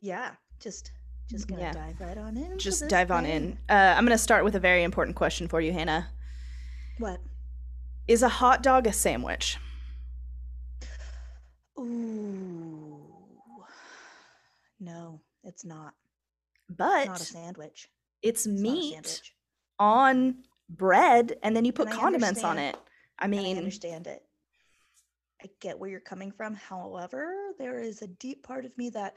Yeah, just just gonna Yeah. dive right on in. Just dive on in. Uh, I'm to start with a very important question for you, Hannah. What? Is a hot dog a sandwich? Ooh. No, it's not. But it's Not a sandwich. it's It's meat sandwich. on bread and then you put And condiments on it. I And I understand it. I get where you're coming from. However, there is a deep part of me that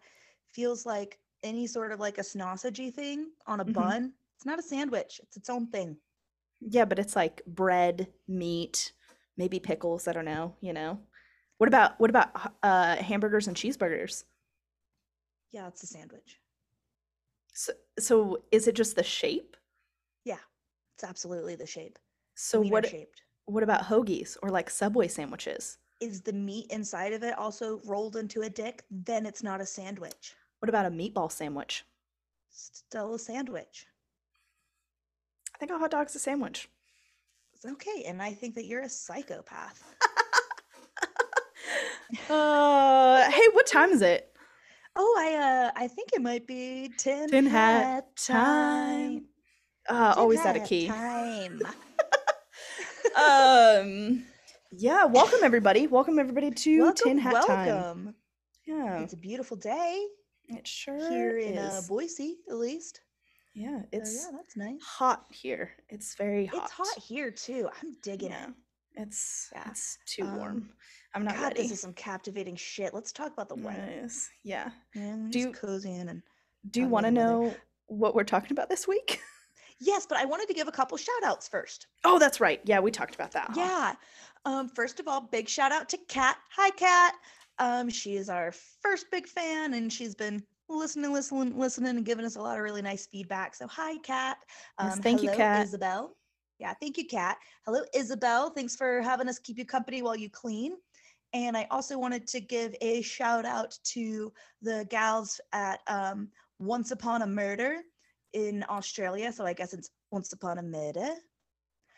feels like any sort of like a sausagey thing on a Mhm. bun. It's not a sandwich. It's its own thing. yeah, but it's like bread, meat, maybe pickles, I don't know, you know. What about what about uh hamburgers and cheeseburgers? Yeah, it's a sandwich. So, so is it just the shape? Yeah, it's absolutely the shape. So Wiener what shaped. what about hoagies or like Subway sandwiches? Is the meat inside of it also rolled into a dick? Then it's not a sandwich. What about a meatball sandwich? Still a sandwich. I think a hot dog's a sandwich. It's okay. And I think that you're a psychopath. uh, hey, what time is it? Oh, I uh I think it might be tin, Tin hat hat time. Uh, Tin always out of key. Time. um, yeah. Welcome everybody. Welcome everybody to welcome, Tin Hat Time. Yeah, It's a beautiful day it sure here in uh. Boise, at least. yeah, So it's yeah, that's nice. hot here. It's very hot. It's hot here too. I'm digging Yeah, it. it's Yeah. it's too Um, warm. I'm not God, ready. this is some captivating shit. Let's talk about the weather. Nice. Yeah. Man, Do just you- cozy in and Do you want to know what we're talking about this week? yes, but I wanted to give a couple shout outs first. Oh, that's right. Yeah, we talked about that. huh? Yeah. Um, first of all, big shout out to Kat. Hi, Kat. Um, she is our first big fan, and she's been listening, listening, listening, and giving us a lot of really nice feedback. So, hi, Kat. Yes, Um, thank you, hello, Kat. Isabel. Yeah, thank you, Kat. Hello, Isabel. Thanks for having us keep you company while you clean. And I also wanted to give a shout out to the gals at um, Once Upon a Murder in Australia. So I guess it's Once Upon a Murder.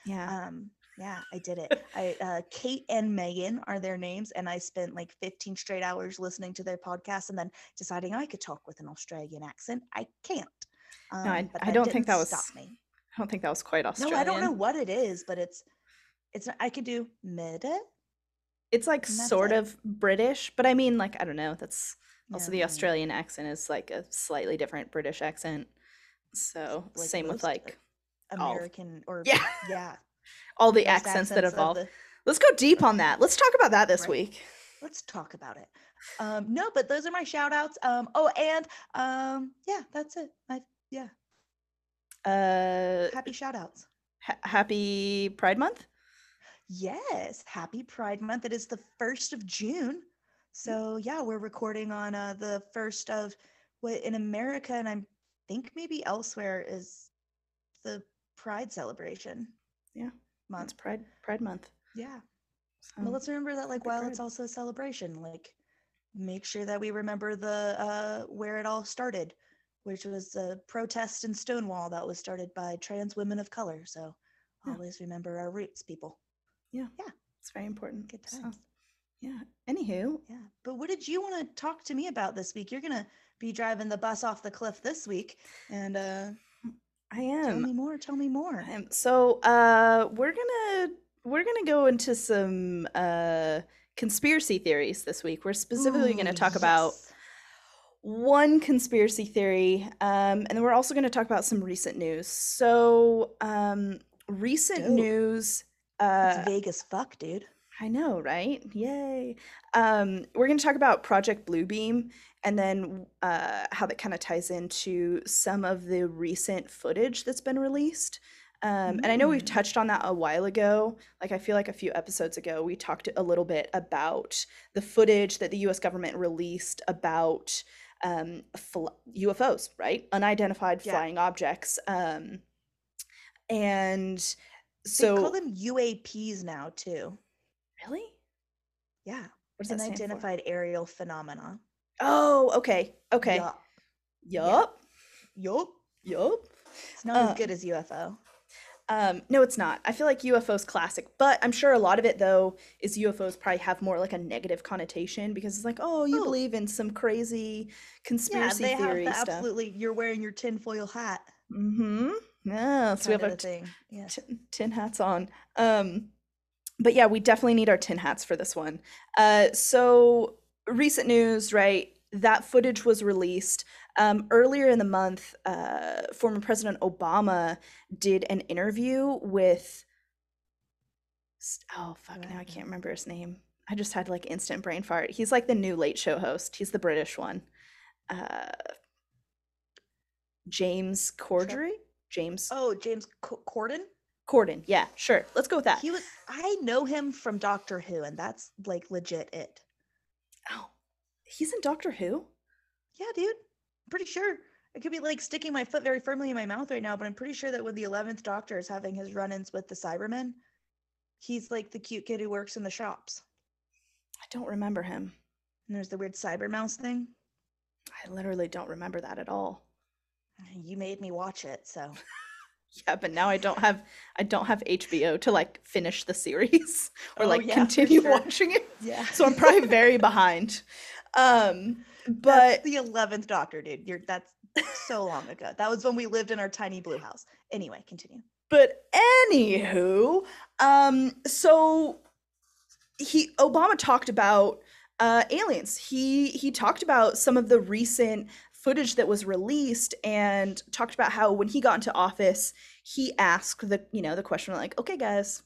Yeah. Um, yeah, I did it. I uh, Kate and Megan are their names, and I spent like 15 straight hours listening to their podcast, and then deciding I could talk with an Australian accent. I can't. Um, I- but I don't think that was stop me. I don't think that was quite Australian. No, I don't know what it is, but it's it's. I could do mid. It's like sort it. of British, but I mean, like, I don't know. That's also the Yeah, Australian accent is like a slightly different British accent. So like same with most, like all- American or Yeah. yeah. All the most accents that evolve. the- Let's go deep on that. Let's talk about that this Right. week. let's talk about it. Um, no, but those are my shout outs. Um, oh, and um, yeah, that's it. I yeah, Uh, happy shout outs. ha- happy Pride Month. Yes, happy Pride Month. It is the first of June. So yeah, we're recording on uh, the first of what in America and I think maybe elsewhere is the Pride celebration. Yeah, It's Month. Pride Pride Month. Yeah. So, Well, let's remember that like while Pride. it's also a celebration, like make sure that we remember the uh where it all started, which was a protest in Stonewall that was started by trans women of color. So Yeah. always remember our roots, people. Yeah. Yeah. It's very important. Good So, times. yeah. Anywho, Yeah. But what did you want to talk to me about this week? You're gonna be driving the bus off the cliff this week. And uh I am. tell me more, tell me more. Um, so uh we're gonna we're gonna go into some uh conspiracy theories this week. We're specifically gonna talk about one conspiracy theory, um, and then we're also gonna talk about some recent news. So um recent Dope. news uh it's Vegas fuck, dude. I know, right? Yay. Um, we're going to talk about Project Bluebeam and then uh, how that kind of ties into some of the recent footage that's been released. Um, and I know we've Mm. touched on that a while ago. Like, I feel like a few episodes ago, we talked a little bit about the footage that the US government released about um, fl- UFOs, right? Unidentified Yeah. flying objects. Um, and They so, call them UAPs now too. Really? Yeah. What does that stand for? Unidentified aerial phenomena. Oh, okay. Okay. Yup. Yup. Yup. Yup. It's not Uh, as good as UFO. Um, no, it's not. I feel like UFO's classic, but I'm sure a lot of it though is UFOs probably have more like a negative connotation because it's like, oh, you Oh, believe in some crazy yeah, conspiracy they have theory the stuff. absolutely. You're wearing your tinfoil hat Mm-hmm. Yeah, so we have our a thing. Yeah. tin, tin hats on. Um, but yeah, we definitely need our tin hats for this one. Uh, so recent news, right? That footage was released um, earlier in the month. Uh, former President Obama did an interview with. Oh fuck! Now I can't remember his name. I just had like instant brain fart. He's like the new Late Show host. He's the British one. Uh, James Cordry. James Oh, James Co- Corden. Corden. Yeah, sure. Let's go with that. He was. I know him from Doctor Who, and that's like legit it. Oh, he's in Doctor Who? Yeah, dude. I'm pretty sure. I could be like sticking my foot very firmly in my mouth right now, but I'm pretty sure that when the eleventh Doctor is having his run-ins with the Cybermen, he's like the cute kid who works in the shops. I don't remember him. And there's the weird cyber mouse thing. I literally don't remember that at all. You made me watch it, so Yeah, but now I don't have I don't have HBO to like finish the series or Oh, like yeah, continue sure. watching it. yeah. So I'm probably very behind. Um That's but the eleventh Doctor, dude. You're that's so long ago. That was when we lived in our tiny blue house. Anyway, continue. but anywho, um so he Obama talked about uh aliens. He he talked about some of the recent footage that was released and talked about how when he got into office, he asked the you know the question like, "Okay, guys,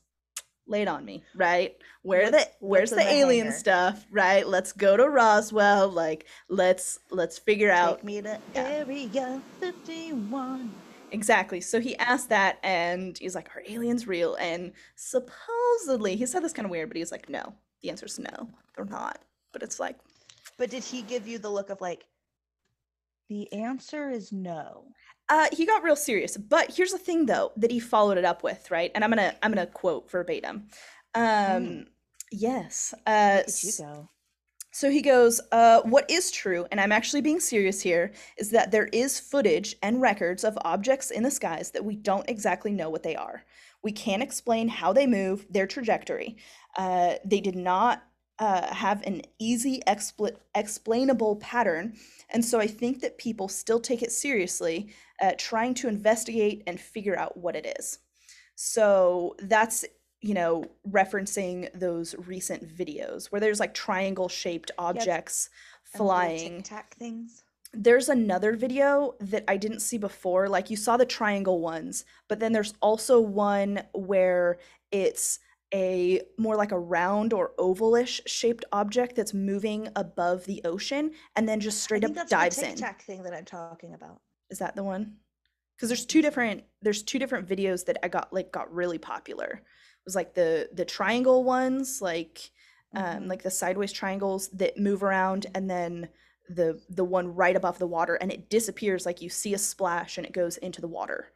lay it on me, right? Where the where's the the alien hangar? stuff, right? Let's go to Roswell, like let's let's figure out Take me to yeah. Area 51. Exactly. So he asked that and he's like, Are aliens real? And supposedly, he said this kind of weird, but he's like, No. The answer is no, they're not. But it's like, But did he give you the look of like, the answer is no? uh, he got real serious. But here's the thing though, that he followed it up with, right? And I'm gonna I'm gonna quote verbatim. Mm, Um yes. Uh you go. So he goes, uh, What is true, and I'm actually being serious here, is that there is footage and records of objects in the skies that we don't exactly know what they are. We can't explain how they move, their trajectory. Uh, they did not uh, have an easy, expl- explainable pattern. And so I think that people still take it seriously, uh, trying to investigate and figure out what it is. So that's you know, referencing those recent videos where there's like triangle shaped objects little flying. tic tac things. There's another video that I didn't see before. Like you saw the triangle ones, but then there's also one where it's a more like a round or ovalish shaped object that's moving above the ocean and then just straight up that's the dives tic in. tac thing that I'm talking about. Is that the one? Because there's two different there's two different videos that I got like got really popular. It was like the the triangle ones, like um hmm like the sideways triangles that move around and then the the one right above the water and it disappears like you see a splash and it goes into the water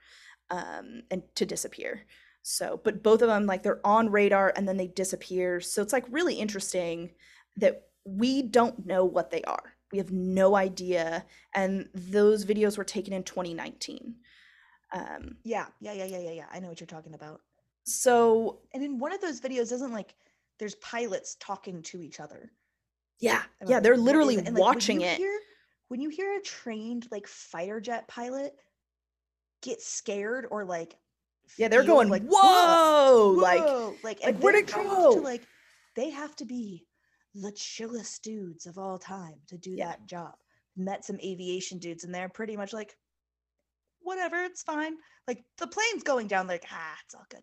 um and to disappear. So, but both of them like they're on radar and then they disappear. So it's like really interesting that we don't know what they are. We have no idea and those videos were taken in 2019. Um Yeah, yeah, yeah, yeah, yeah, yeah. I know what you're talking about. so And in one of those videos, doesn't like there's pilots talking to each other yeah, yeah, they're literally it? And like when watching you it. hear when you hear a trained like fighter jet pilot get scared or like Yeah, they're going, like "Whoa!" Like whoa, like like, and where'd it trained go? to like they have to be the chillest dudes of all time to do Yeah. that job. Met some aviation dudes and they're pretty much like, whatever, it's fine. Like the plane's going down, like, ah, it's all good.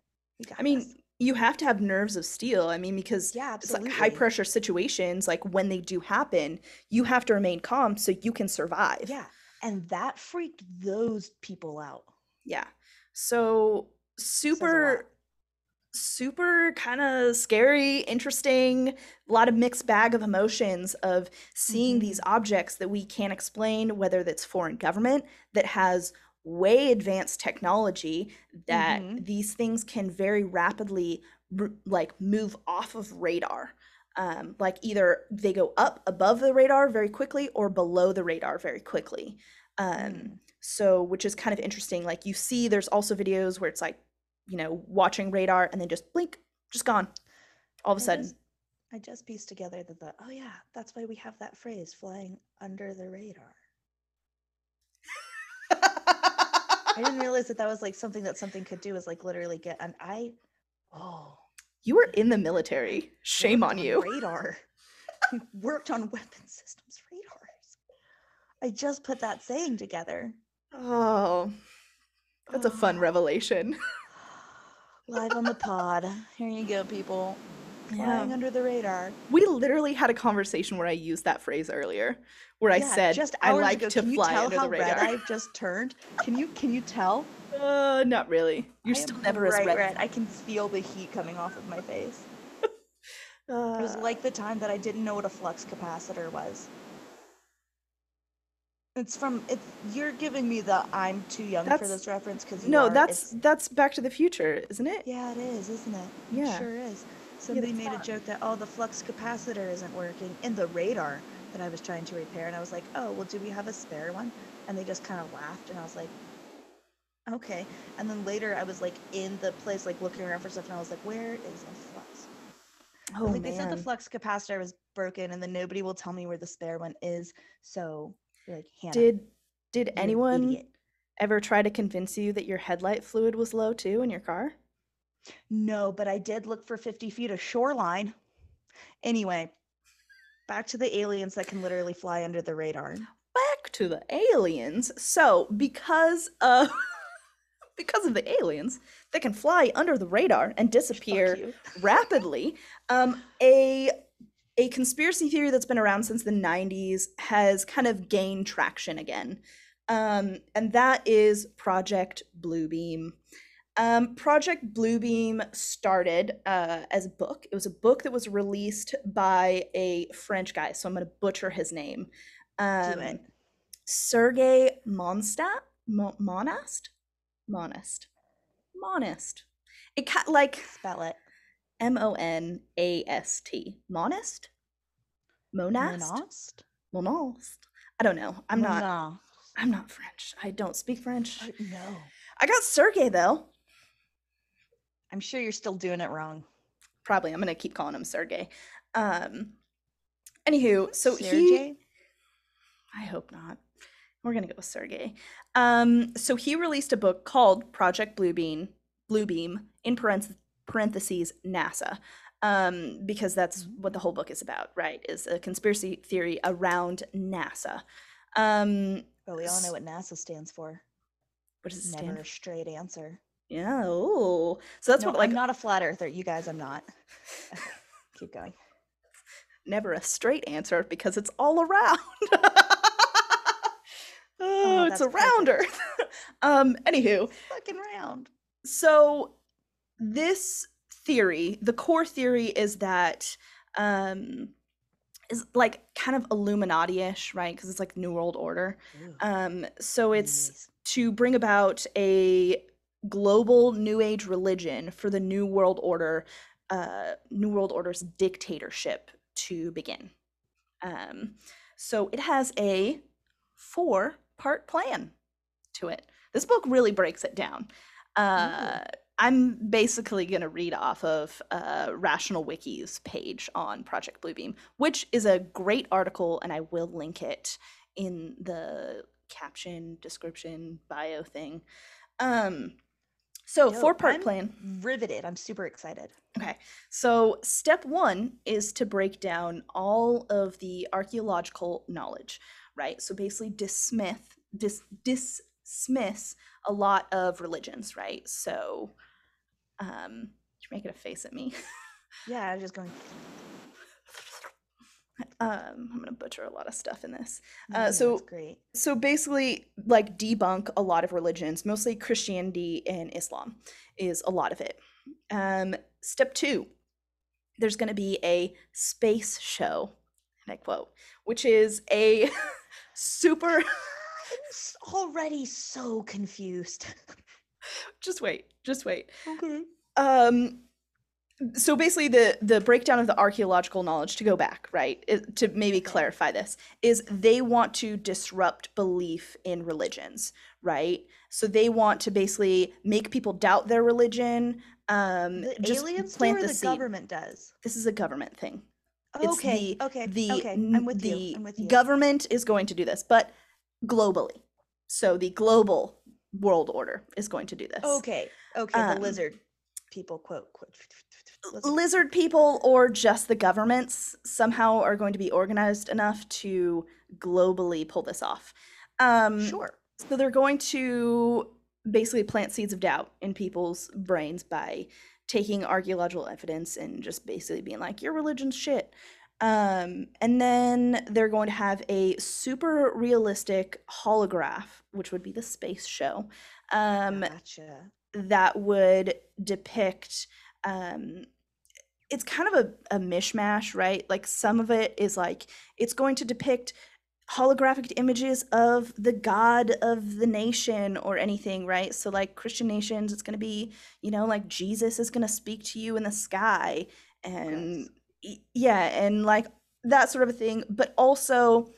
I this. mean, you have to have nerves of steel. I mean, because Yeah, it's like high pressure situations, like when they do happen, you have to remain calm so you can survive. Yeah. And that freaked those people out. Yeah. So Says a lot. Super super kind of scary, interesting, a lot of mixed bag of emotions of seeing hmm these objects that we can't explain, whether that's foreign government that has way advanced technology that hmm these things can very rapidly r- like move off of radar. Um, like either they go up above the radar very quickly or below the radar very quickly. Um, Mm. so which is kind of interesting. Like you see, there's also videos where it's like you know, watching radar and then just blink, just gone. All of a I sudden. just, I just pieced together that the oh yeah, that's why we have that phrase flying under the radar. I didn't realize that that was like something that something could do is like literally get an I oh you were in the military. Shame on you. radar. worked on weapon systems radars. I just put that saying together. Oh, that's a fun Oh. revelation. Live on the pod. Here you go, people. Flying under the radar. We literally had a conversation where I used that phrase earlier, where I said just I like ago. to Can you fly tell under how the radar. red I've just turned? Can you can you tell? Uh, not really. You're I still never as red. red. I can feel the heat coming off of my face. Uh, It was like the time that I didn't know what a flux capacitor was. It's from it's you're giving me the I'm too young for this reference because no, that's that's Back to the Future, isn't it? yeah, it is, isn't it? Yeah. It sure is. Somebody that's made a joke that oh the flux capacitor isn't working in the radar that I was trying to repair, and I was like, oh well, do we have a spare one? And they just kind of laughed, and I was like, okay. And then later I was like in the place like looking around for stuff, and I was like, where is the flux? Oh like they said the flux capacitor was broken and then nobody will tell me where the spare one is so you're like Hannah, Did did anyone idiot." ever try to convince you that your headlight fluid was low too in your car? no but i did look for 50 feet of shoreline anyway back to the aliens that can literally fly under the radar Back to the aliens. So, because of because of the aliens that can fly under the radar and disappear rapidly, um, a a conspiracy theory that's been around since the 90s has kind of gained traction again. Um, and that is Project Bluebeam. Um, Project Bluebeam started uh, as a book. It was a book that was released by a French guy, so I'm going to butcher his name. Um. Sergei Monstat? Mo- Monast? Monist. Monist. It ca- like spell it M O N A S T. Monist? Monast? Monost? Monast. I don't know. I'm not I'm not French. I don't speak French. Uh, no I got Sergey though. i'm sure you're still doing it wrong Probably I'm gonna keep calling him Sergey. Um anywho, so he Sergey? I hope not. We're gonna go with Sergey. Um, so he released a book called Project Bluebeam, Bluebeam in parenth- parentheses NASA, um, because that's what the whole book is about, right? Is a conspiracy theory around NASA. Um, but we all know what nasa stands for what does it stand never stand? a straight answer Yeah. Oh, so that's no, what like i'm not a flat earther you guys i'm not keep going never a straight answer because it's all around. oh, it's that's a rounder. um, anywho, fucking round so this theory the core theory is that um is like kind of illuminati-ish right? Because it's like new world order. Ooh, um so it's nice. to bring about a global new age religion for the new world order uh new world order's dictatorship to begin. Um so it has a four part plan to it. This book really breaks it down. Uh i'm basically going to read off of uh, rational wiki's page on project bluebeam which is a great article and i will link it in the caption description bio thing. Um so four part I'm plan. riveted. I'm super excited. Okay, so step one is to break down all of the archaeological knowledge, right? So basically dismiss dis, dismiss a lot of religions, right? So, um, you're making a face at me. yeah i was just going um, I'm gonna butcher a lot of stuff in this. Uh, no, so great so basically like debunk a lot of religions mostly christianity and islam is a lot of it um, step two there's going to be a space show and i quote which is a super i'm already so confused just wait just wait okay um so basically the the breakdown of the archaeological knowledge to go back right it- to maybe clarify this is they want to disrupt belief in religions right so they want to basically make people doubt their religion um The just aliens plant or the, the seed government does? this is a government thing it's Okay, the okay, the okay. I'm with the you. I'm with you. government is going to do this but globally so the global world order is going to do this Okay, okay. The Um, lizard people quote quote. lizard. lizard people or just the governments somehow are going to be organized enough to globally pull this off. Um, Sure. So they're going to basically plant seeds of doubt in people's brains by taking archaeological evidence and just basically being like, your religion's shit. Um, and then they're going to have a super realistic holograph, which would be the space show. Um, Gotcha. that would depict um it's kind of a, a mishmash right like some of it is like it's going to depict holographic images of the god of the nation or anything right so like christian nations it's going to be you know like jesus is going to speak to you in the sky and yeah and like that sort of a thing but also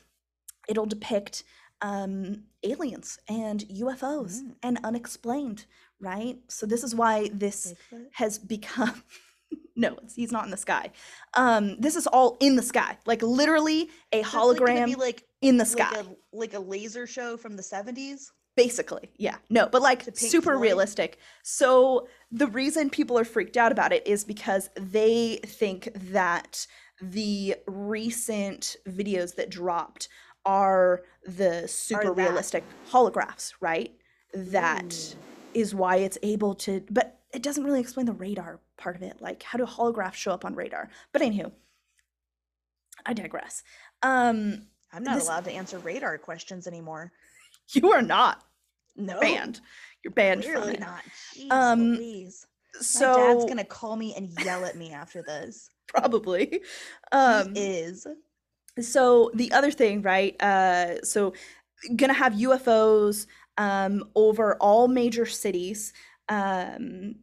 it'll depict um aliens and ufos Mm. and unexplained right so this is why this Bigfoot? has become no it's, he's not in the sky um this is all in the sky like literally a like hologram be like in the sky like a like a laser show from the 70s. Basically yeah. No but like super realistic. So the reason people are freaked out about it is because they think that the recent videos that dropped are the super that. realistic holographs right? That is Ooh. why it's able to but it doesn't really explain the radar part of it. Like how do holographs show up on radar? But anywho i digress. Um I'm not this- allowed to answer radar questions anymore. you are not No. banned you're banned from it not. Jeez Um, Louise. so My dad's gonna call me and yell at me after this. probably um he is. so the other thing right uh so gonna have ufos um over all major cities um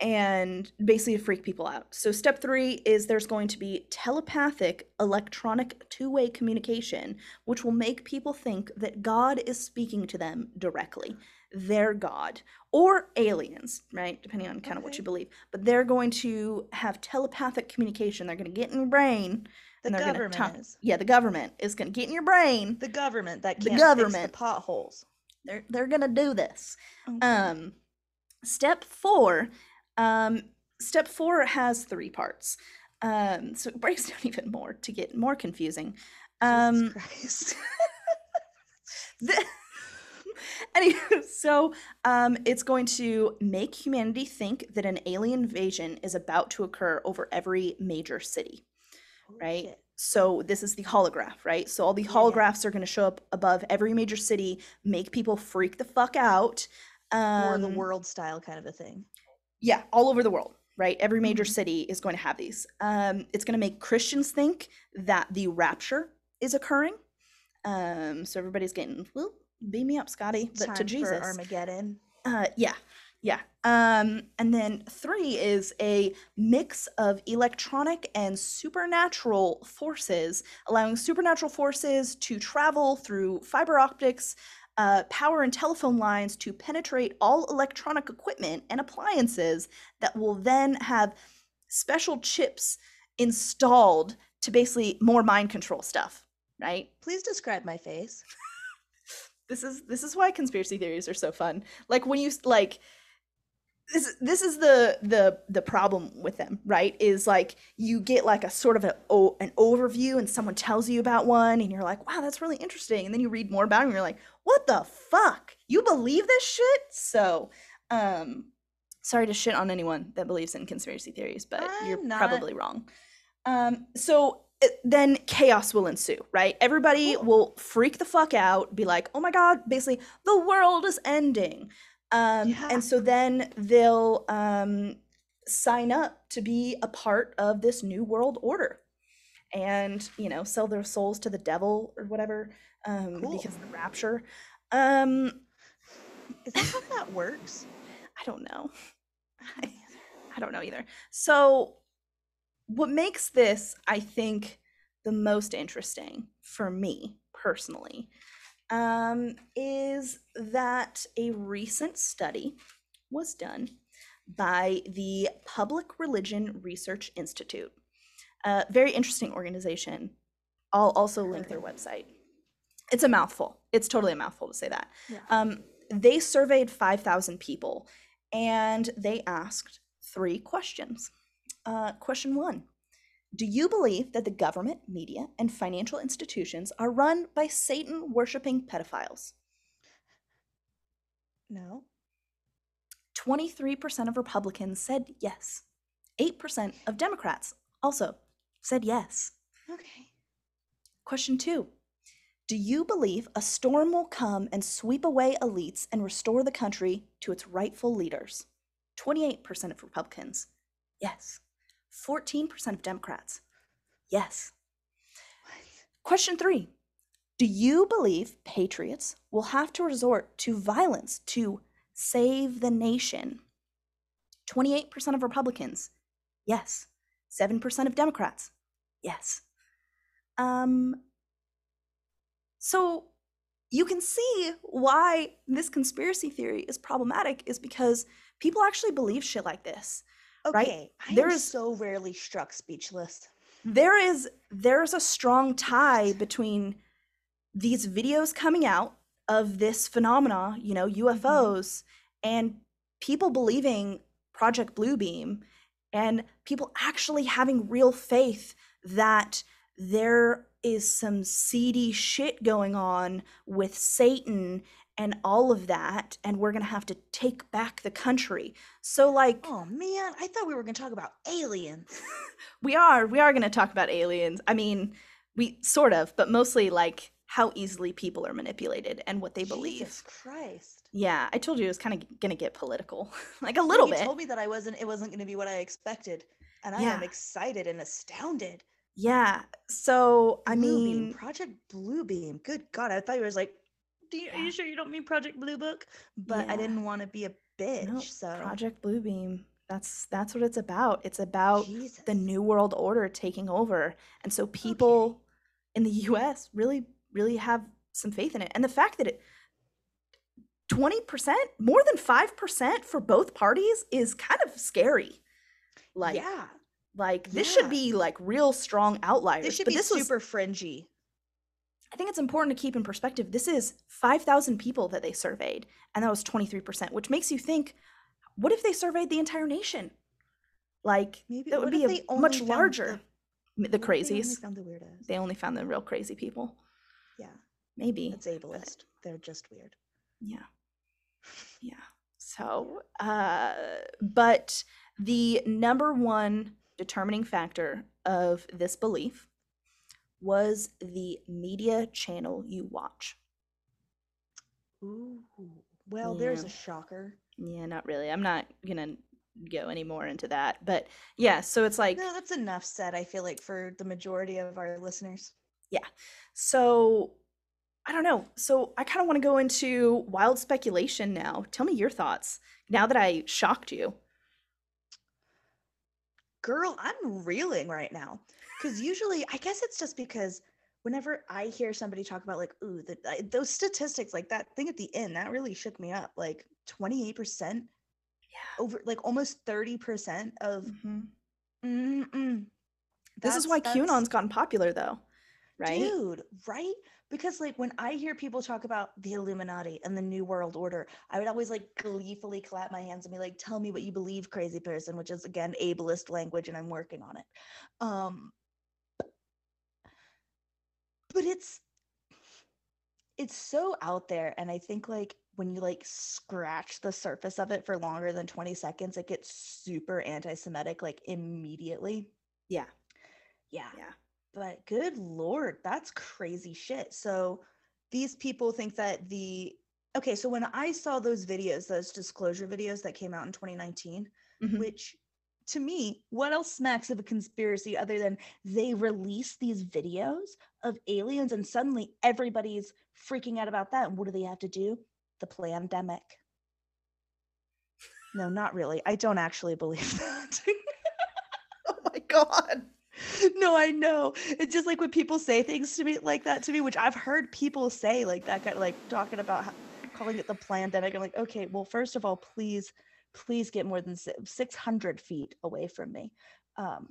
and basically to freak people out so step three is there's going to be telepathic electronic two-way communication which will make people think that god is speaking to them directly their god or aliens right depending on kind of what you believe but they're going to have telepathic communication they're going to get in your brain The and they're gonna government talk- is. yeah, the government is going to get in your brain. The government that can't government. fix the potholes. They're they're going to do this. Okay. Um step 4 um step 4 has 3 parts. Um so it breaks down even more to get more confusing. Jesus Um Christ. the, anyway, so um it's going to make humanity think that an alien invasion is about to occur over every major city. Holy right? shit. So this is the holograph, right? So all the Yeah, yeah. holographs are going to show up above every major city, make people freak the fuck out. Um, Or the world style kind of a thing. Yeah, all over the world, right? Every major Mhm. city is going to have these. Um, it's going to make Christians think that the rapture is occurring. Um, so everybody's getting, well, beam me up, Scotty, but Time to for Jesus. Armageddon. Uh, yeah, yeah. Um, and then three is a mix of electronic and supernatural forces, allowing supernatural forces to travel through fiber optics, uh, power and telephone lines to penetrate all electronic equipment and appliances that will then have special chips installed to basically more mind control stuff, right? Please describe my face. this is this is why conspiracy theories are so fun like when you like this this is the the the problem with them right? Is like you get like a sort of a, o- an overview and someone tells you about one and you're like wow that's really interesting. And then you read more about it and you're like what the fuck? You believe this shit? So um sorry to shit on anyone that believes in conspiracy theories but you're not. probably wrong. Um so it- then chaos will ensue right? Everybody Cool. will freak the fuck out be like oh my god basically the world is ending um Yeah. and so then they'll um sign up to be a part of this new world order and you know sell their souls to the devil or whatever um Cool. because of the rapture um Is that how that works? i don't know I, I don't know either. So, what makes this, I think, the most interesting for me personally um, is that a recent study was done by the Public Religion Research Institute. A very interesting organization. I'll also link their website. It's a mouthful. It's totally a mouthful to say that. Yeah. Um, they surveyed 5,000 people and they asked three questions. Uh, question one Do you believe that the government, media, and financial institutions are run by Satan worshiping pedophiles? No. 23% of Republicans said yes. 8% of Democrats also said yes. Okay. Question two Do you believe a storm will come and sweep away elites and restore the country to its rightful leaders? 28% of Republicans, yes. 14% of Democrats, yes. Question three Do you believe patriots will have to resort to violence to save the nation? 28% of Republicans, yes. 7% of Democrats, yes. Um, so you can see why this conspiracy theory is problematic is because people actually believe shit like this. Right? Okay. I There am so rarely struck speechless. there is there's a strong tie between these videos coming out of this phenomena you know mm-hmm. ufos and people believing project bluebeam and people actually having real faith that there is some seedy shit going on with satan and all of that and we're gonna have to take back the country so like Oh man, I thought we were gonna talk about aliens. we are we are going to talk about aliens i mean we sort of but mostly like how easily people are manipulated and what they believe Jesus Christ. yeah i told you it was kind of going to get political like a Yeah, little you bit told me that I wasn't. It wasn't gonna be what I expected, and I am excited and astounded. yeah so i Bluebeam, mean Project Bluebeam. Good God, I thought you was like, Do you, are you sure you don't mean Project Blue Book? But I didn't want to be a bitch. no, so project bluebeam that's that's what it's about it's about Jesus. the new world order taking over and so people in the us really really have some faith in it and the fact that it 20% more than 5% for both parties is kind of scary like yeah, like this yeah. should be like real strong outliers this should but be this was super fringy. I think it's important to keep in perspective this is 5000 people that they surveyed and that was 23% which makes you think what if they surveyed the entire nation? Like Maybe that would be a much larger The, the if they only crazies. found the weirdos. they only found the real crazy people. Yeah, maybe. It's ableist. They're just weird. yeah. Yeah. So uh but the number one determining factor of this belief was the media channel you watch Ooh. Well, there's a shocker. yeah not really i'm not gonna go any more into that but yeah so it's like No, that's enough said. I feel like for the majority of our listeners. Yeah. So i don't know so i kind of want to go into wild speculation now tell me your thoughts now that i shocked you Girl, I'm reeling right now. Because usually, I guess it's just because whenever I hear somebody talk about, like, ooh, the, I- those statistics, like that thing at the end, that really shook me up. Like 28%, yeah over like almost 30% of. Mhm. Mm-mm. this is why qanon's gotten popular though right Dude, right? Because like when I hear people talk about the Illuminati and the New World Order, I would always like gleefully clap my hands and be like, "Tell me what you believe, crazy person," which is again ableist language, and I'm working on it. Um, but it's it's so out there, and I think like when you like scratch the surface of it for longer than 20 seconds, it gets super anti-Semitic like immediately. yeah Yeah. yeah But good lord, that's crazy shit. So these people think that the okay, so when I saw those videos, those disclosure videos that came out in 2019, Mhm. which to me, what else smacks of a conspiracy other than they release these videos of aliens and suddenly everybody's freaking out about that? And what do they have to do? The pandemic. No, not really. I don't actually believe that. oh my god. no, I know. It's just like when people say things to me like that to me, which I've heard people say like that, kind of like talking about how, calling it the pandemic. I'm like, okay, well, first of all, please, please get more than 600 feet away from me. Um,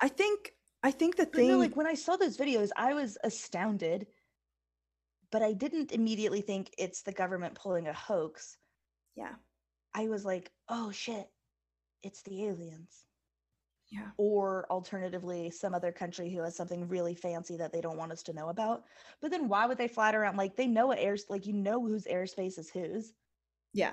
I think, I think the thing, like when I saw those videos, I was astounded, but I didn't immediately think it's the government pulling a hoax. yeah, I was like, oh shit, it's the aliens. Yeah. or alternatively some other country who has something really fancy that they don't want us to know about but then why would they fly around like they know what air like you know whose airspace is whose Yeah.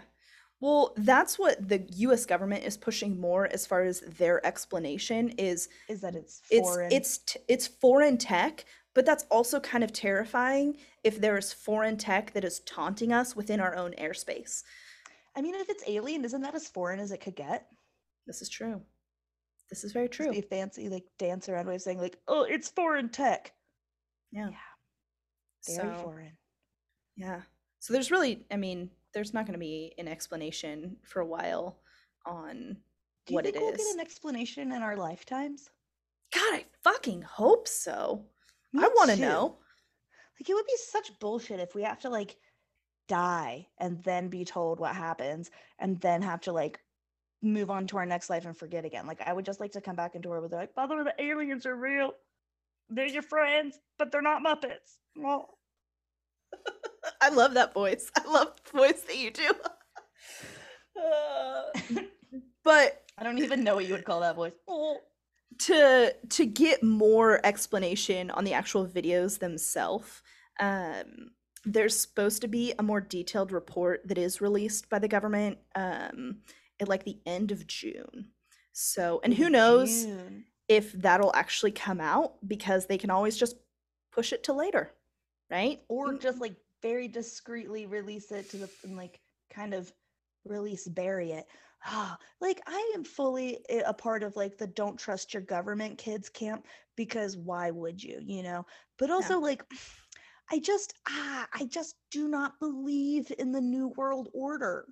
Well, that's what the US government is pushing more as far as their explanation is is that it's it's foreign it's t- it's foreign tech, but that's also kind of terrifying if there is foreign tech that is taunting us within our own airspace. i mean if it's alien isn't that as foreign as it could get This is true. This is very true. be fancy like dance around way of saying like oh it's foreign tech Yeah. yeah very So, foreign yeah. So there's really, I mean, there's not going to be an explanation for a while on do you what think it we'll is. get an explanation in our lifetimes God, I fucking hope so. Me I want to know. like it would be such bullshit if we have to like die and then be told what happens and then have to like move on to our next life and forget again like i would just like to come back into where they're like by the way the aliens are real they're your friends but they're not muppets well I love that voice. I love the voice that you do. Uh, but i don't even know what you would call that voice oh to to get more explanation on the actual videos themselves, um, there's supposed to be a more detailed report that is released by the government um, at like the end of June. So, and who knows June. if that'll actually come out because they can always just push it to later, right? or Mm, just like very discreetly release it to the and like kind of release bury it ah like i am fully a part of like the don't trust your government kids camp because why would you you know but also like i just ah i just do not believe in the new world order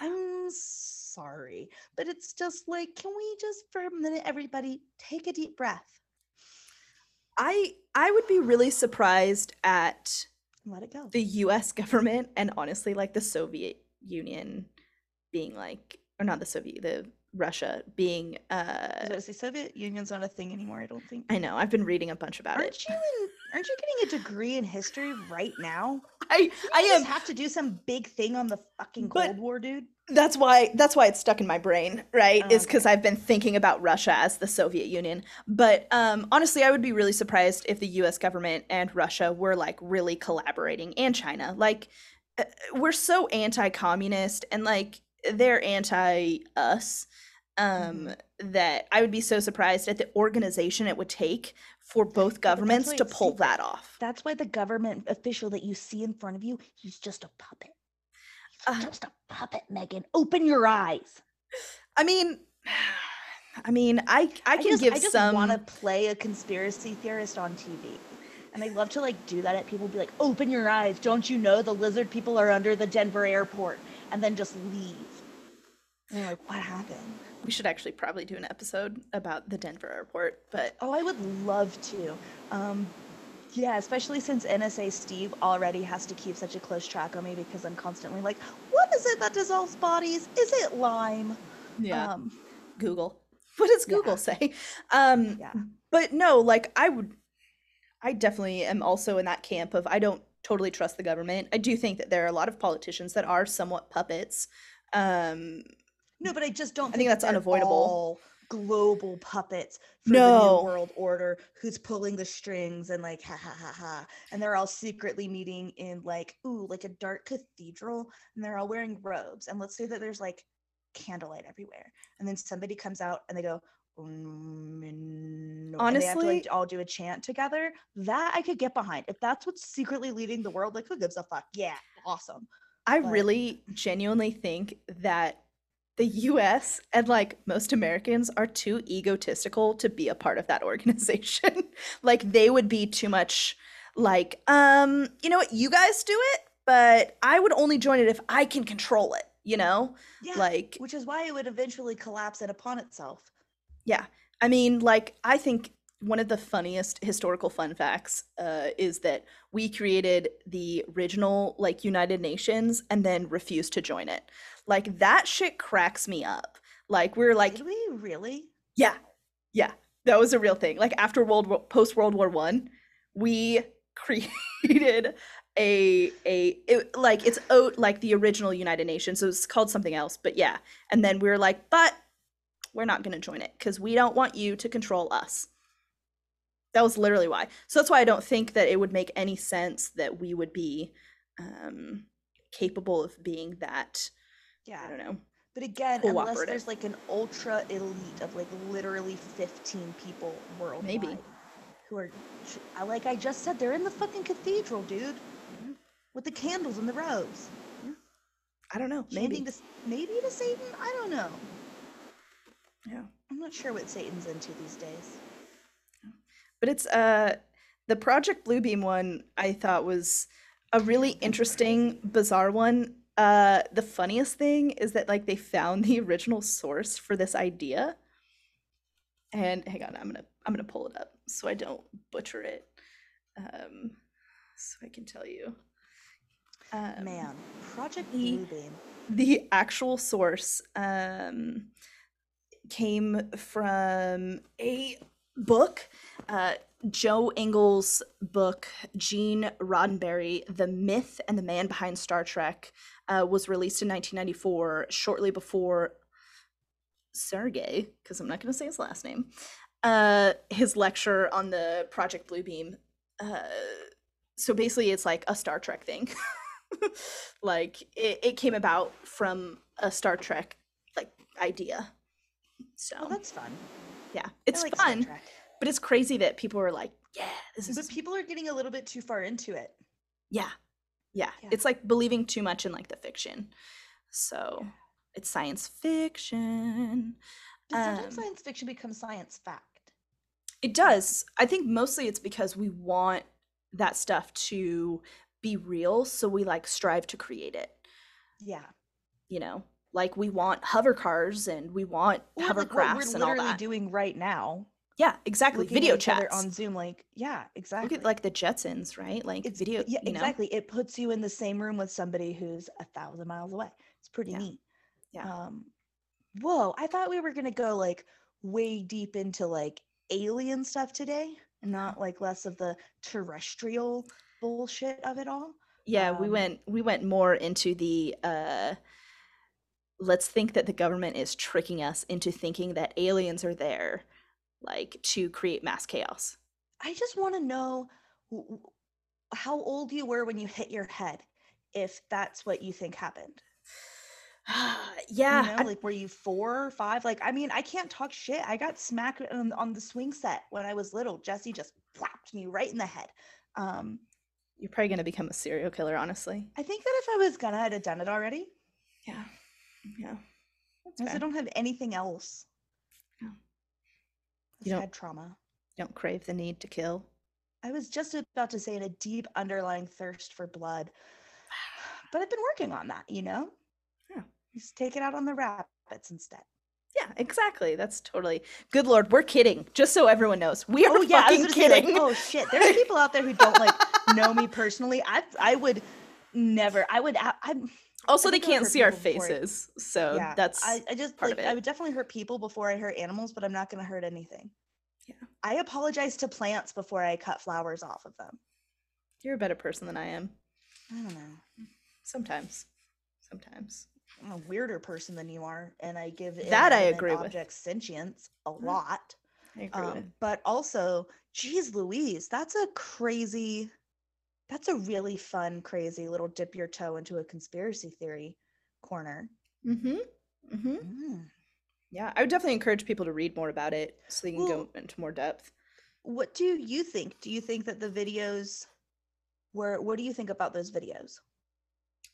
i'm sorry but it's just like can we just for a minute everybody take a deep breath? I I would be really surprised at let it go. the US government and honestly like the Soviet Union being like or not the Soviet the Russia being I uh gonna say Soviet Union's not a thing anymore. I don't think. I know I've been reading a bunch about it. Aren't you in? Aren't you getting a degree in history right now? I I You am just have to do some big thing on the fucking Cold War, dude. that's why that's why it's stuck in my brain, right? Oh, Is cuz okay. I've been thinking about Russia as the Soviet Union. But um honestly, I would be really surprised if the US government and Russia were like really collaborating and China. Like uh, we're so anti-communist and like they're anti us um that I would be so surprised at the organization it would take for both governments to pull secret. that off. That's why the government official that you see in front of you, he's just a puppet. He's Uh, just a puppet, Megan. Open your eyes. I mean I mean, I I can just, give I just some want to play a conspiracy theorist on TV. And I love to like do that at people be like, open your eyes. Don't you know the lizard people are under the Denver airport? And then just leave. You're like, what happened? we should actually probably do an episode about the Denver airport, but Oh, I would love to. Um, yeah, especially since NSA Steve already has to keep such a close track on me because I'm constantly like, what is it that dissolves bodies? Is it lime? Um, Google. What does yeah. Google say? Um, yeah. but no, like I would, I definitely am also in that camp of I don't totally trust the government. I do think that there are a lot of politicians that are somewhat puppets. Um, No, but I just don't I think that that's unavoidable. all global puppets for the No. new world order who's pulling the strings and like ha ha ha ha and they're all secretly meeting in like ooh like a dark cathedral and they're all wearing robes and let's say that there's like candlelight everywhere and then somebody comes out and they go "Um, no," and they have to Honestly- like all do a chant together that i could get behind if that's what's secretly leading the world like who gives a fuck yeah awesome I But- really genuinely think that the US and like most Americans are too egotistical to be a part of that organization. like they would be too much like, um, you know what, you guys do it, but I would only join it if I can control it. you know? Yeah. Like, which is why it would eventually collapse it upon itself. yeah. I mean, like, I think one of the funniest historical fun facts uh, is that we created the original, like, United Nations and then refused to join it. Like, that shit cracks me up. Like, we are like, Did we really? yeah, yeah, that was a real thing. Like, after World War, post World War One, we created a a it, like it's o- like the original United Nations. So it's called something else, but yeah. And then we were like, but we're not going to join it because we don't want you to control us. That was literally why. So that's why I don't think that it would make any sense that we would be um, capable of being that. Yeah. I don't know. But again, unless there's like an ultra elite of like literally 15 people worldwide. Maybe. Who are, I- like I just said, they're in the fucking cathedral, dude. With the candles and the robes. I don't know. Maybe. to, maybe to Satan? I don't know. Yeah. I'm not sure what Satan's into these days. But it's uh the project bluebeam one i thought was a really interesting bizarre one. Uh the funniest thing is that like they found the original source for this idea. And hang on i'm gonna i'm gonna pull it up so i don't butcher it um so i can tell you. Um, Man, Project the- Bluebeam. the actual source um, came from a book, uh, Joel Engel's book, Gene Roddenberry, The Myth and the Man Behind Star Trek, uh, was released in 1994, shortly before Sergey, because I'm not going to say his last name, uh, his lecture on the Project Bluebeam. Uh, so basically, it's like a Star Trek thing. like it, it came about from a Star Trek like idea. So Oh, that's fun. Yeah, it's like fun, but it's crazy that people are like, yeah, this is. But people are getting a little bit too far into it. yeah, yeah. Yeah. It's like believing too much in like the fiction. So Yeah. it's science fiction. But sometimes Um, science fiction becomes science fact. It does. I think mostly it's because we want that stuff to be real, so we like strive to create it. Yeah. You know, like we want hover cars and we want Or like what we're and all literally that. doing right now. Yeah, exactly. looking Video at each other chats. on Zoom. Like, yeah, exactly. Look at like the Jetsons, right? Like it's video. Yeah, you know? exactly. It puts you in the same room with somebody who's a thousand miles away. It's pretty Yeah. neat. Yeah. Um, whoa! I thought we were gonna go like way deep into like alien stuff today, not like less of the terrestrial bullshit of it all. Yeah, we Um, went we went more into the uh let's think that the government is tricking us into thinking that aliens are there like to create mass chaos. I just want to know how old you were when you hit your head, if that's what you think happened. yeah, you know, I- like were you four or five? Like, I mean, I can't talk shit. I got smacked on, on the swing set when I was little. Jesse just whacked me right in the head. Um, you're probably going to become a serial killer honestly. I think that if I was gonna, I'd have done it already. Yeah. Yeah. Because I don't have anything else. Yeah. I've You don't- had trauma. Don't crave the need to kill. I was just about to say in a deep underlying thirst for blood, but I've been working on that. You know, Yeah. just take it out on the rabbits instead. Yeah, exactly. That's totally. Good lord, we're kidding. Just so everyone knows. We oh, are Oh yeah, fucking gonna like, kidding. oh shit. There's people out there who don't like know me personally. I I would never. I would. I, I'm. Also, they can't see our people before I- faces. So yeah, that's I, I just part like I would definitely hurt people before I hurt animals, but I'm not gonna hurt anything. Yeah. I apologize to plants before I cut flowers off of them. you're a better person than I am. I don't know. Sometimes. Sometimes. I'm a weirder person than you are, and I give That I agree with. objects sentience a Mm, lot. I agree with. Um, but also, geez, Louise, that's a crazy, that's a really fun, crazy little dip your toe into a conspiracy theory corner. Mm-hmm. Mm-hmm. Mm. Yeah, I would definitely encourage people to read more about it so they can Well- go into more depth. What do you think? Do you think that the videos were, what do you think about those videos?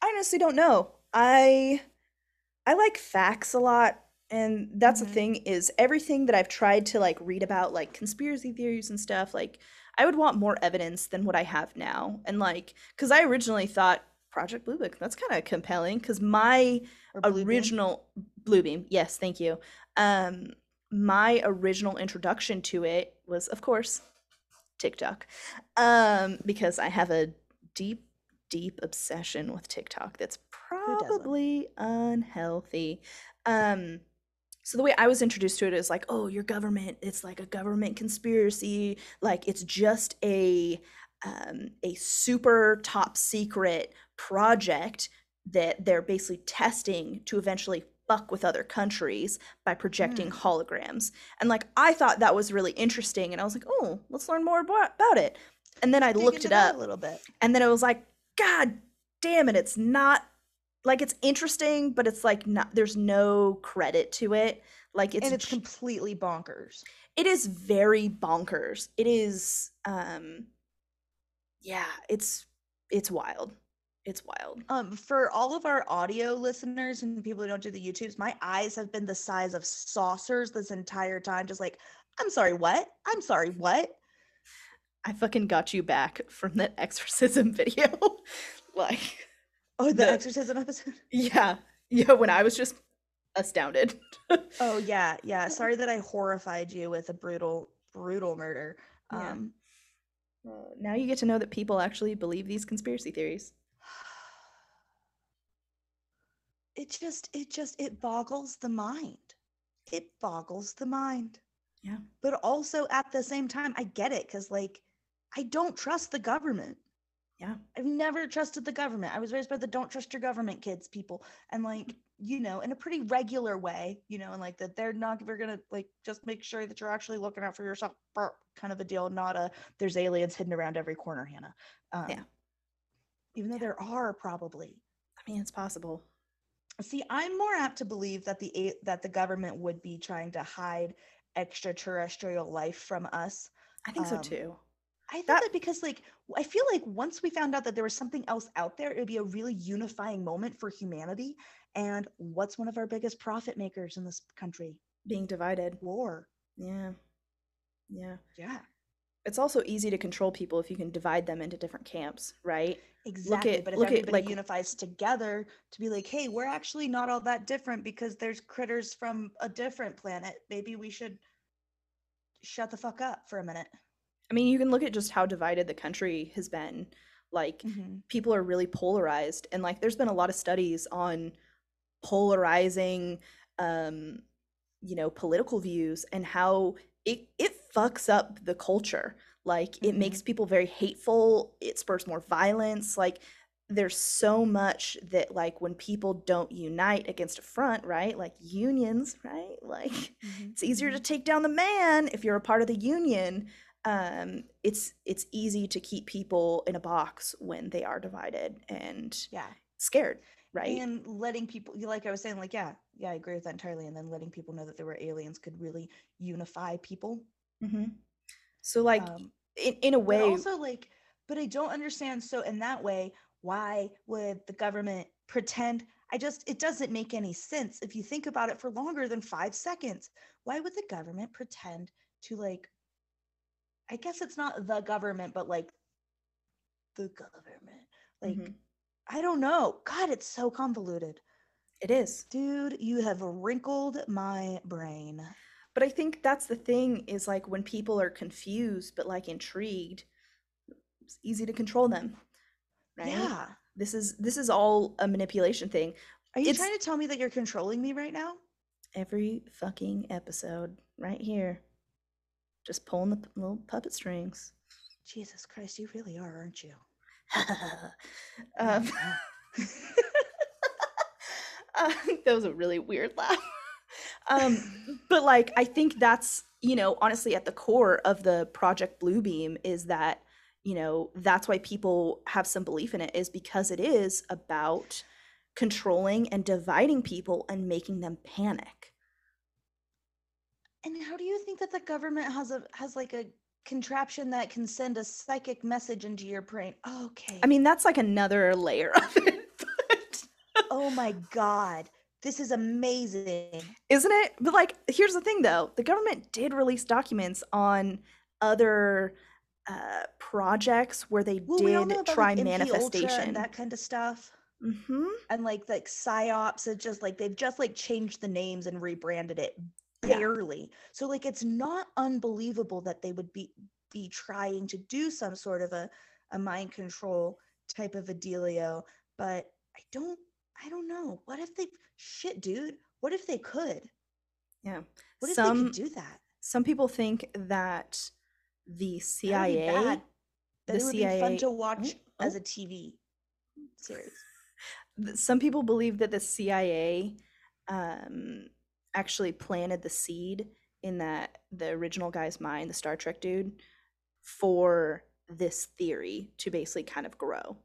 I honestly don't know. I I like facts a lot, and that's Mhm. the thing is everything that I've tried to like read about like conspiracy theories and stuff, like I would want more evidence than what I have now. And like cuz I originally thought Project Blue Book. That's kind of compelling because my Bluebeam. original Bluebeam, yes, thank you. Um, my original introduction to it was, of course, TikTok, um, because I have a deep, deep obsession with TikTok. That's probably unhealthy. Um, so the way I was introduced to it is like, oh, your government, it's like a government conspiracy. Like it's just a um, a super top secret project that they're basically testing to eventually fuck with other countries by projecting Mm. holograms. And like I thought that was really interesting, and I was like, oh, let's learn more about it. And then I Dig looked it up, a little bit. and then I was like, God damn it, it's not like it's interesting, but it's like not there's no credit to it. Like it's and it's completely bonkers. it is very bonkers. It is um yeah, it's it's wild. It's wild. Um, for all of our audio listeners and people who don't do the YouTubes, my eyes have been the size of saucers this entire time. Just like, I'm sorry, what? I'm sorry, what? I fucking got you back from that exorcism video. like Oh, the, The- exorcism episode. yeah. Yeah, when I was just astounded. Oh yeah, yeah. Sorry that I horrified you with a brutal, brutal murder. Yeah. Um, Uh, now you get to know that people actually believe these conspiracy theories. it just, it just, it boggles the mind. It boggles the mind. Yeah. But also at the same time, I get it because like, I don't trust the government. Yeah. I've never trusted the government. I was raised by the don't trust your government kids people. And like, you know, in a pretty regular way, you know, and like that they're not we're gonna like just make sure that you're actually looking out for yourself kind of a deal, not a there's aliens hidden around every corner, Hannah. Um, Yeah. Even though there are probably. I mean, it's possible. See, I'm more apt to believe that the that the government would be trying to hide extraterrestrial life from us. I think so Um, too. I think That- that because like I feel like once we found out that there was something else out there, it would be a really unifying moment for humanity. And what's one of our biggest profit makers in this country? Being divided. War. Yeah. Yeah. Yeah. It's also easy to control people if you can divide them into different camps, right? Exactly. at- but if look at, everybody like- unifies together to be like, hey, we're actually not all that different because there's critters from a different planet. Maybe we should shut the fuck up for a minute. I mean, you can look at just how divided the country has been. Like, people are really polarized, and like, there's been a lot of studies on polarizing, um, you know, political views and how it it fucks up the culture. Like, it Mhm. makes people very hateful. It spurs more violence. Like, there's so much that like when people don't unite against a front, right? Like unions, right? Like Mhm, it's easier to mhm. take down the man if you're a part of the union um it's it's easy to keep people in a box when they are divided and Yeah. scared right And letting people, like I was saying, like, yeah, yeah, I agree with that entirely. And then letting people know that there were aliens could really unify people. mm-hmm. so like um, in, in a way also, like, but I don't understand. So, in that way, why would the government pretend? I just, it doesn't make any sense if you think about it for longer than five seconds. Why would the government pretend to, like, I guess it's not the government, but like the government? Like, Mhm. I don't know. God, it's so convoluted. it is Dude, you have wrinkled my brain. but i think that's the thing is like when people are confused but like intrigued it's easy to control them right Yeah. this is this is all a manipulation thing Are you It's- trying to tell me that you're controlling me right now? every fucking episode right here just pulling the p- little puppet strings Jesus Christ, you really are, aren't you? um, uh, that was a really weird laugh. um, but like, I think that's you know honestly at the core of the Project Bluebeam is that you know that's why people have some belief in it is because it is about controlling and dividing people and making them panic. And how do you think that the government has a has like a contraption that can send a psychic message into your brain? Okay. I mean, that's like another layer of it. But oh my god. This is amazing. isn't it? But like, here's the thing though: the government did release documents on other uh, projects where they Well, we all know did about try like manifestation. and that kind of stuff. hmm And like like psyops, it's just like they've just like changed the names and rebranded it Yeah. barely. So like it's not unbelievable that they would be be trying to do some sort of a a mind control type of a dealio, but I don't I don't know. What if they shit, dude? What if they could? Yeah. What if they Some could do that? some people think that the That would be CIA. That the it would be fun to watch oh, as oh, a TV series. some people believe that the CIA um, actually planted the seed in that the original guy's mind, the Star Trek dude, for this theory to basically kind of grow.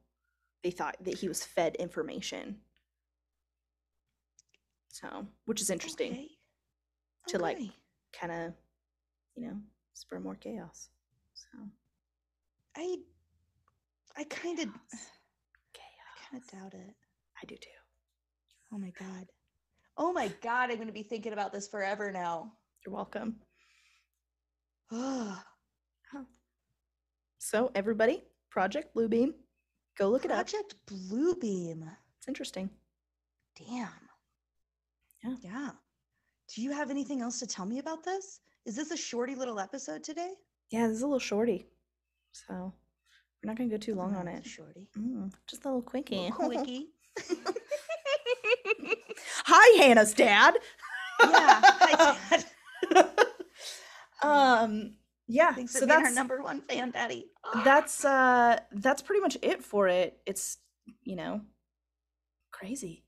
They thought that he was fed information. So, which is interesting Okay. to like kind of, you know, spur more chaos. So, I I kind of. I kind of doubt it. I do too. Oh my god. Oh my god, I'm going to be thinking about this forever now. You're welcome. So, everybody, Project Bluebeam, go look it up. Project Bluebeam. It's interesting. Damn. Yeah. Yeah. Do you have anything else to tell me about this? Is this a shorty little episode today? Yeah, this is a little shorty. So, we're not going to go too long on it. Shorty. Mm, just a little quickie. Little quickie. Hi, Hannah's dad. yeah. Hi, Dad. um, yeah. Thanks so being our number one fan, Daddy. that's uh that's pretty much it for it. It's you know crazy.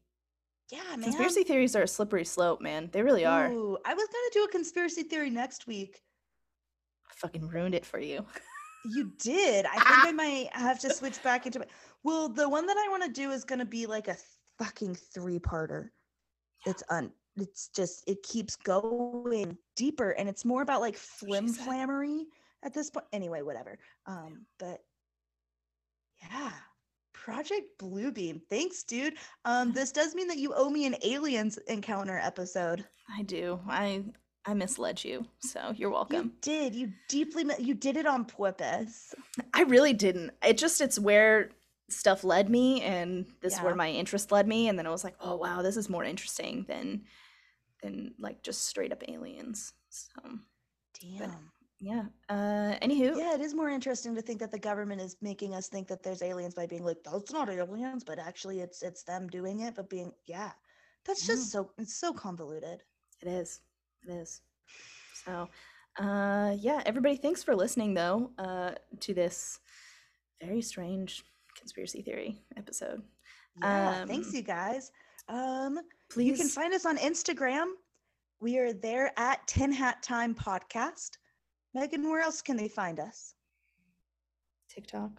yeah, man. Conspiracy theories are a slippery slope, man. They really are. Ooh, I was gonna do a conspiracy theory next week. I Fucking ruined it for you. You did. I think I might have to switch back into my. Well, the one that I want to do is gonna be like a fucking three-parter. It's un. It's just it keeps going deeper, and it's more about like flim flammery at this point. Anyway, whatever. Um, but yeah, Project Bluebeam. Thanks, dude. Um, this does mean that you owe me an aliens encounter episode. I do. I I misled you, so you're You welcome. did. You deeply. You did it on purpose. I really didn't. It just it's where stuff led me and this is where my interest led me and then I was like, "Oh wow, this is more interesting than than like just straight up aliens." So, Damn. yeah. Uh anywho, Yeah, it is more interesting to think that the government is making us think that there's aliens by being like, that's not aliens, but actually it's it's them doing it, but being yeah. That's Yeah. just so it's so convoluted. It is. It is. So, uh, yeah, everybody, thanks for listening, though, uh, to this very strange conspiracy theory episode. Yeah, thanks Um, you guys. Um Please, you can find us on Instagram. We are there at Tin Hat Time Podcast. Megan, where else can they find us? TikTok,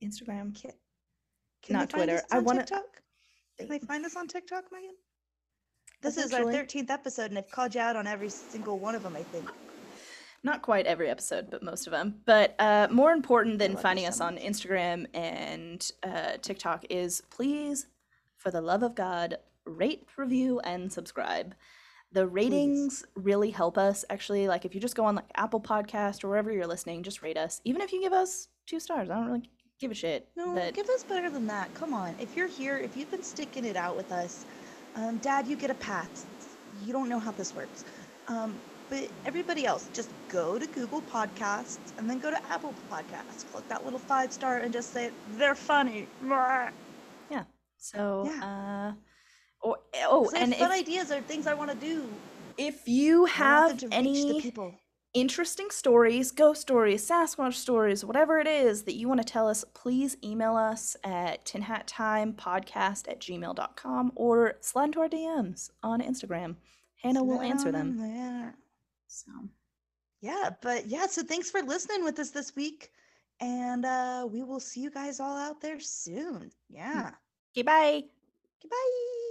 Instagram. Kit. can Not Twitter. I wanna- TikTok? Can they find us on TikTok, Megan? This is our 13th episode, and I've called you out on every single one of them, I think. Not quite every episode, but most of them. But uh, more important than finding us on Instagram and uh, TikTok is please, for the love of God, rate, review, and subscribe. The ratings really help us. Actually, like if you just go on like Apple Podcast or wherever you're listening, just rate us. Even if you give us two stars, I don't really give a shit. No, but give us better than that. Come on. If you're here, if you've been sticking it out with us, um, Dad, you get a pass. You don't know how this works. Um, but everybody else, just go to Google Podcasts and then go to Apple Podcasts. Click that little five star and just say, they're funny. Yeah. so, Yeah. uh, or, oh, 'Cause I have and fun if, ideas or things I want to do. if you have them to reach the any interesting stories, ghost stories, Sasquatch stories, whatever it is that you want to tell us, please email us at tinhattimepodcast at gmail.com or slide into our DMs on Instagram. Hannah will answer them. So, Yeah, but yeah, so thanks for listening with us this week. And uh, we will see you guys all out there soon. Yeah. okay, bye. Goodbye.